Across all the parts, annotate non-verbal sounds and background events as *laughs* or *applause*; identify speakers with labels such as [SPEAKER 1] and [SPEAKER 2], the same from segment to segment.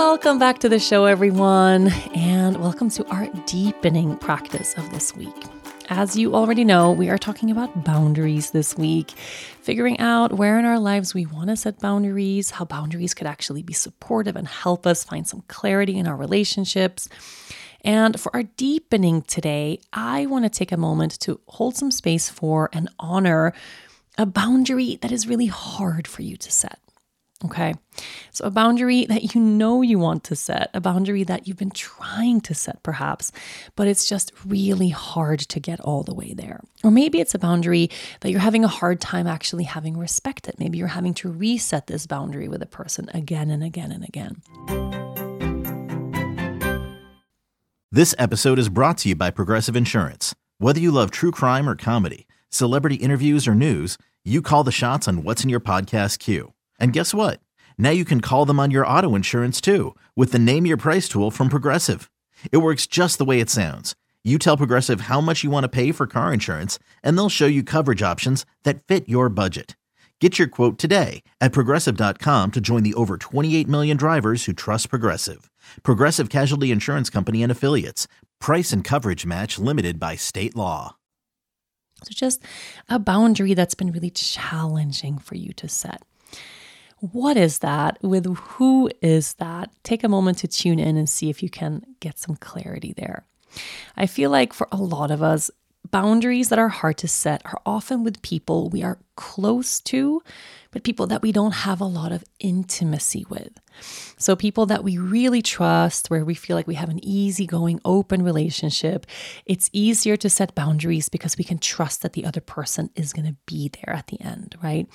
[SPEAKER 1] Welcome back to the show, everyone, and welcome to our deepening practice of this week. As you already know, we are talking about boundaries this week, figuring out where in our lives we want to set boundaries, how boundaries could actually be supportive and help us find some clarity in our relationships. And for our deepening today, I want to take a moment to hold some space for and honor a boundary that is really hard for you to set. Okay. So, a boundary that you know you want to set, a boundary that you've been trying to set perhaps, but it's just really hard to get all the way there. Or maybe it's a boundary that you're having a hard time actually having respected. Maybe you're having to reset this boundary with a person again and again and again.
[SPEAKER 2] This episode is brought to you by Progressive Insurance. Whether you love true crime or comedy, celebrity interviews or news, you call the shots on what's in your podcast queue. And guess what? Now you can call them on your auto insurance too with the Name Your Price tool from Progressive. It works just the way it sounds. You tell Progressive how much you want to pay for car insurance, and they'll show you coverage options that fit your budget. Get your quote today at progressive.com to join the over 28 million drivers who trust Progressive. Progressive Casualty Insurance Company and Affiliates. Price and coverage match limited by state law.
[SPEAKER 1] So, just a boundary that's been really challenging for you to set. What is that? With who is that? Take a moment to tune in and see if you can get some clarity there. I feel like for a lot of us, boundaries that are hard to set are often with people we are close to, but people that we don't have a lot of intimacy with. So, people that we really trust, where we feel like we have an easygoing, open relationship, it's easier to set boundaries because we can trust that the other person is going to be there at the end, right?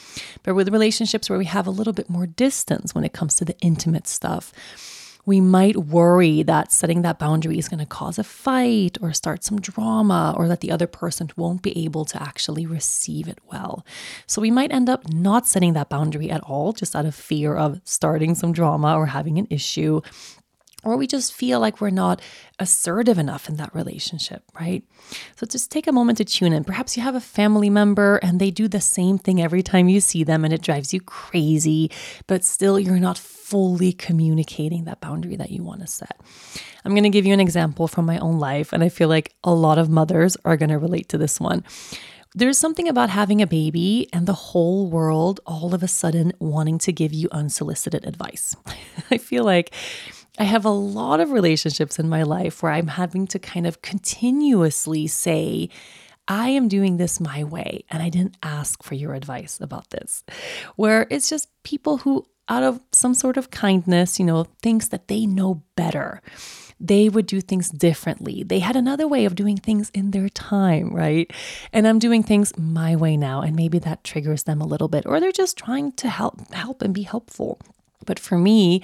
[SPEAKER 1] But with relationships where we have a little bit more distance when it comes to the intimate stuff, we might worry that setting that boundary is going to cause a fight or start some drama or that the other person won't be able to actually receive it well. So we might end up not setting that boundary at all, just out of fear of starting some drama or having an issue or we just feel like we're not assertive enough in that relationship, right? So just take a moment to tune in. Perhaps you have a family member and they do the same thing every time you see them and it drives you crazy, but still you're not fully communicating that boundary that you want to set. I'm going to give you an example from my own life, and I feel like a lot of mothers are going to relate to this one. There's something about having a baby and the whole world all of a sudden wanting to give you unsolicited advice. *laughs* I feel like I have a lot of relationships in my life where I'm having to kind of continuously say, I am doing this my way, and I didn't ask for your advice about this. Where it's just people who, out of some sort of kindness, you know, thinks that they know better. They would do things differently. They had another way of doing things in their time, right? And I'm doing things my way now, and maybe that triggers them a little bit, or they're just trying to help, help and be helpful. But for me,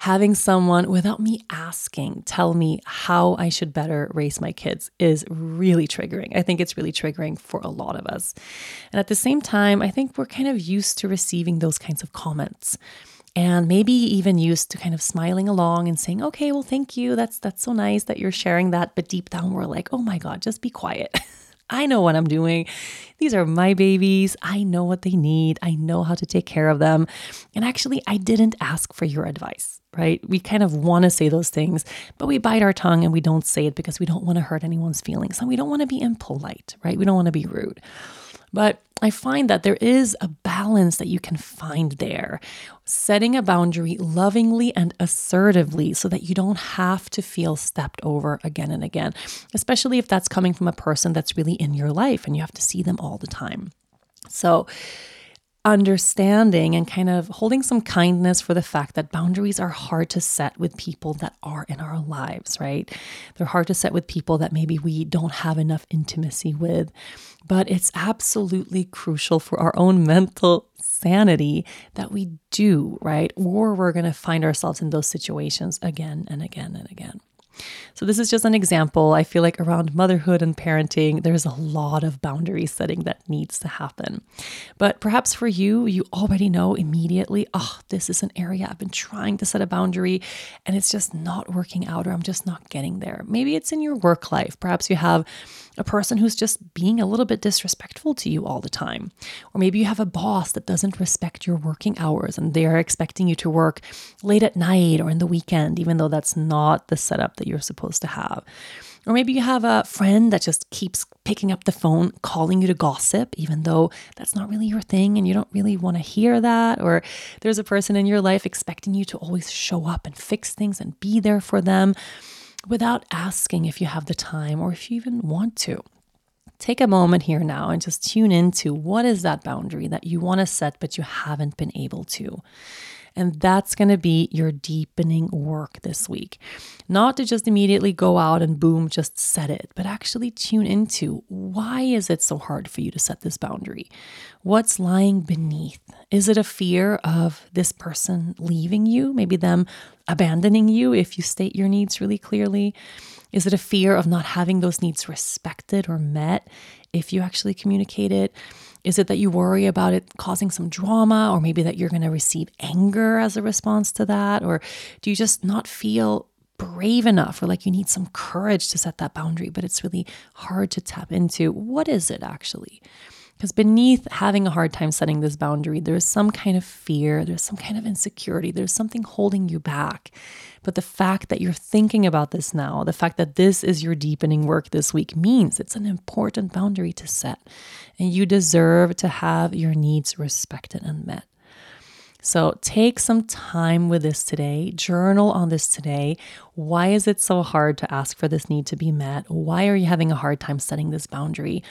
[SPEAKER 1] having someone without me asking tell me how I should better raise my kids is really triggering. I think it's really triggering for a lot of us. And at the same time, I think we're kind of used to receiving those kinds of comments and maybe even used to kind of smiling along and saying okay well thank you that's that's so nice that you're sharing that but deep down we're like oh my god just be quiet *laughs* I know what I'm doing. These are my babies. I know what they need. I know how to take care of them. And actually, I didn't ask for your advice, right? We kind of want to say those things, but we bite our tongue and we don't say it because we don't want to hurt anyone's feelings and we don't want to be impolite, right? We don't want to be rude. But I find that there is a balance that you can find there. Setting a boundary lovingly and assertively so that you don't have to feel stepped over again and again, especially if that's coming from a person that's really in your life and you have to see them all the time. So, understanding and kind of holding some kindness for the fact that boundaries are hard to set with people that are in our lives, right? They're hard to set with people that maybe we don't have enough intimacy with. But it's absolutely crucial for our own mental sanity that we do, right? Or we're going to find ourselves in those situations again and again and again. So, this is just an example. I feel like around motherhood and parenting, there's a lot of boundary setting that needs to happen. But perhaps for you, you already know immediately, oh, this is an area I've been trying to set a boundary and it's just not working out, or I'm just not getting there. Maybe it's in your work life. Perhaps you have a person who's just being a little bit disrespectful to you all the time. Or maybe you have a boss that doesn't respect your working hours and they're expecting you to work late at night or in the weekend, even though that's not the setup that you're supposed to have. Or maybe you have a friend that just keeps picking up the phone, calling you to gossip, even though that's not really your thing and you don't really want to hear that. Or there's a person in your life expecting you to always show up and fix things and be there for them without asking if you have the time or if you even want to. Take a moment here now and just tune into what is that boundary that you want to set, but you haven't been able to. And that's going to be your deepening work this week. Not to just immediately go out and boom, just set it, but actually tune into why is it so hard for you to set this boundary? What's lying beneath? Is it a fear of this person leaving you? Maybe them abandoning you if you state your needs really clearly? Is it a fear of not having those needs respected or met if you actually communicate it? Is it that you worry about it causing some drama, or maybe that you're going to receive anger as a response to that? Or do you just not feel brave enough or like you need some courage to set that boundary, but it's really hard to tap into? What is it actually? Because beneath having a hard time setting this boundary, there's some kind of fear, there's some kind of insecurity, there's something holding you back. But the fact that you're thinking about this now, the fact that this is your deepening work this week means it's an important boundary to set. And you deserve to have your needs respected and met. So take some time with this today, journal on this today. Why is it so hard to ask for this need to be met? Why are you having a hard time setting this boundary?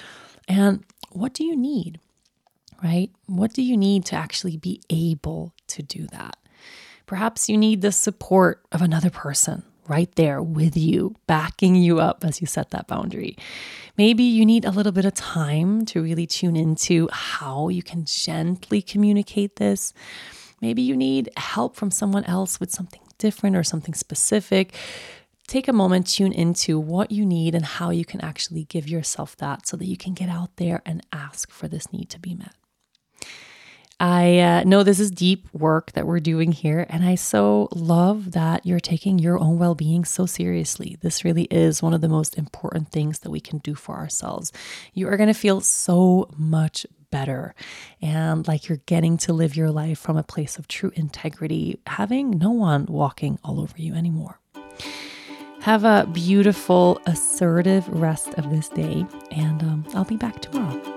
[SPEAKER 1] And what do you need? Right? What do you need to actually be able to do that? Perhaps you need the support of another person right there with you, backing you up as you set that boundary. Maybe you need a little bit of time to really tune into how you can gently communicate this. Maybe you need help from someone else with something different or something specific take a moment, tune into what you need and how you can actually give yourself that so that you can get out there and ask for this need to be met. I uh, know this is deep work that we're doing here, and I so love that you're taking your own well being so seriously. This really is one of the most important things that we can do for ourselves. You are going to feel so much better and like you're getting to live your life from a place of true integrity, having no one walking all over you anymore. Have a beautiful, assertive rest of this day, and um, I'll be back tomorrow.